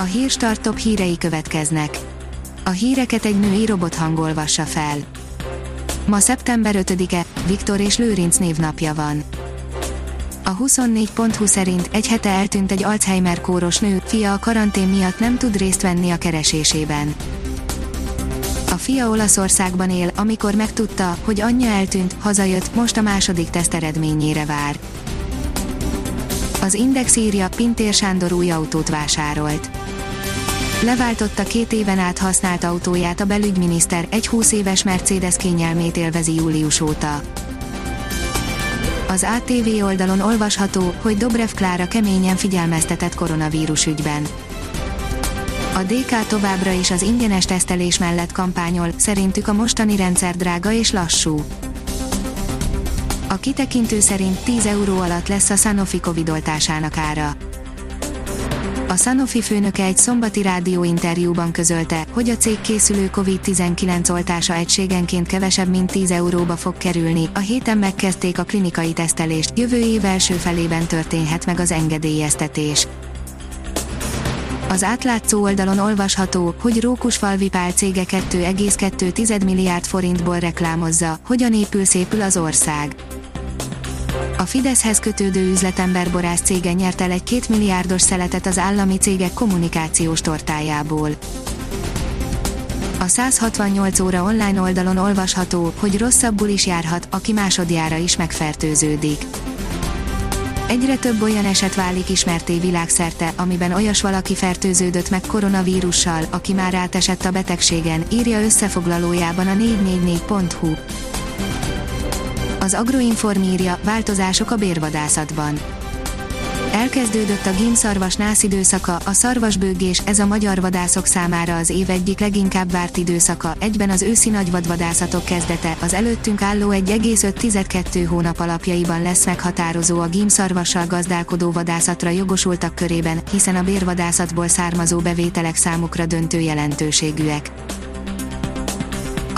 A hírstart top hírei következnek. A híreket egy női robot hangolvassa fel. Ma szeptember 5-e, Viktor és Lőrinc névnapja van. A 24.20 szerint egy hete eltűnt egy Alzheimer kóros nő, fia a karantén miatt nem tud részt venni a keresésében. A fia Olaszországban él, amikor megtudta, hogy anyja eltűnt, hazajött, most a második teszt eredményére vár. Az Index írja, Pintér Sándor új autót vásárolt. Leváltotta két éven át használt autóját a belügyminiszter, egy 20 éves Mercedes kényelmét élvezi július óta. Az ATV oldalon olvasható, hogy Dobrev Klára keményen figyelmeztetett koronavírus ügyben. A DK továbbra is az ingyenes tesztelés mellett kampányol, szerintük a mostani rendszer drága és lassú. A kitekintő szerint 10 euró alatt lesz a Sanofi Covid oltásának ára. A Sanofi főnöke egy szombati rádióinterjúban közölte, hogy a cég készülő COVID-19 oltása egységenként kevesebb mint 10 euróba fog kerülni. A héten megkezdték a klinikai tesztelést, jövő év első felében történhet meg az engedélyeztetés. Az átlátszó oldalon olvasható, hogy Rókusfalvi Pál cége 2,2 milliárd forintból reklámozza, hogyan épül szépül az ország. A Fideszhez kötődő üzletember borász cége nyert el egy két milliárdos szeletet az állami cégek kommunikációs tortájából. A 168 óra online oldalon olvasható, hogy rosszabbul is járhat, aki másodjára is megfertőződik. Egyre több olyan eset válik ismerté világszerte, amiben olyas valaki fertőződött meg koronavírussal, aki már átesett a betegségen, írja összefoglalójában a 444.hu. Az Agroinform írja, változások a bérvadászatban. Elkezdődött a gímszarvas nász időszaka, a szarvasbőgés, ez a magyar vadászok számára az év egyik leginkább várt időszaka, egyben az őszi nagyvadvadászatok kezdete, az előttünk álló 1,5-2 hónap alapjaiban lesz meghatározó a gímszarvassal gazdálkodó vadászatra jogosultak körében, hiszen a bérvadászatból származó bevételek számukra döntő jelentőségűek.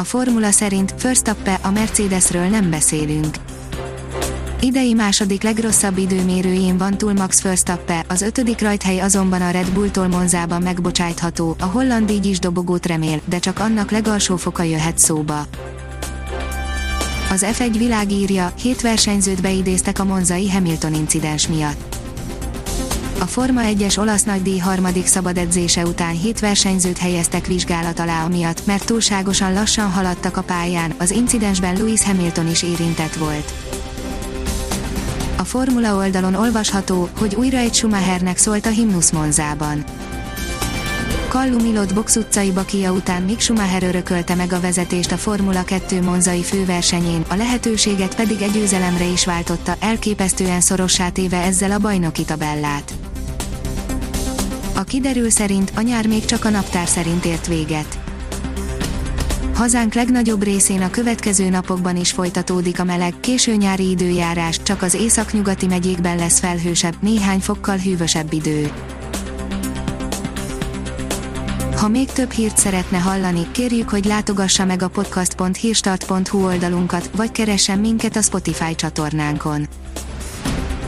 A formula szerint Verstappen a Mercedesről nem beszélünk. Idei második legrosszabb időmérőjén van túl Max Verstappen, az ötödik rajthely azonban a Red Bulltól Monzában megbocsájtható, a holland így is dobogót remél, de csak annak legalsó foka jöhet szóba. Az F1 világírja, hét versenyzőt beidéztek a monzai Hamilton incidens miatt. A Forma 1-es olasz nagydíj harmadik szabad edzése után hét versenyzőt helyeztek vizsgálat alá amiatt, mert túlságosan lassan haladtak a pályán, az incidensben Lewis Hamilton is érintett volt. A Formula oldalon olvasható, hogy újra egy Schumachernek szólt a himnusz Monzában. Kallu Milot box utcai bakia után Mick Schumacher örökölte meg a vezetést a Formula 2 monzai főversenyén, a lehetőséget pedig egy győzelemre is váltotta, elképesztően szorossá téve ezzel a bajnoki tabellát. A kiderül szerint a nyár még csak a naptár szerint ért véget. Hazánk legnagyobb részén a következő napokban is folytatódik a meleg, késő nyári időjárás, csak az északnyugati megyékben lesz felhősebb, néhány fokkal hűvösebb idő. Ha még több hírt szeretne hallani, kérjük, hogy látogassa meg a podcast.hírstart.hu oldalunkat, vagy keressen minket a Spotify csatornánkon.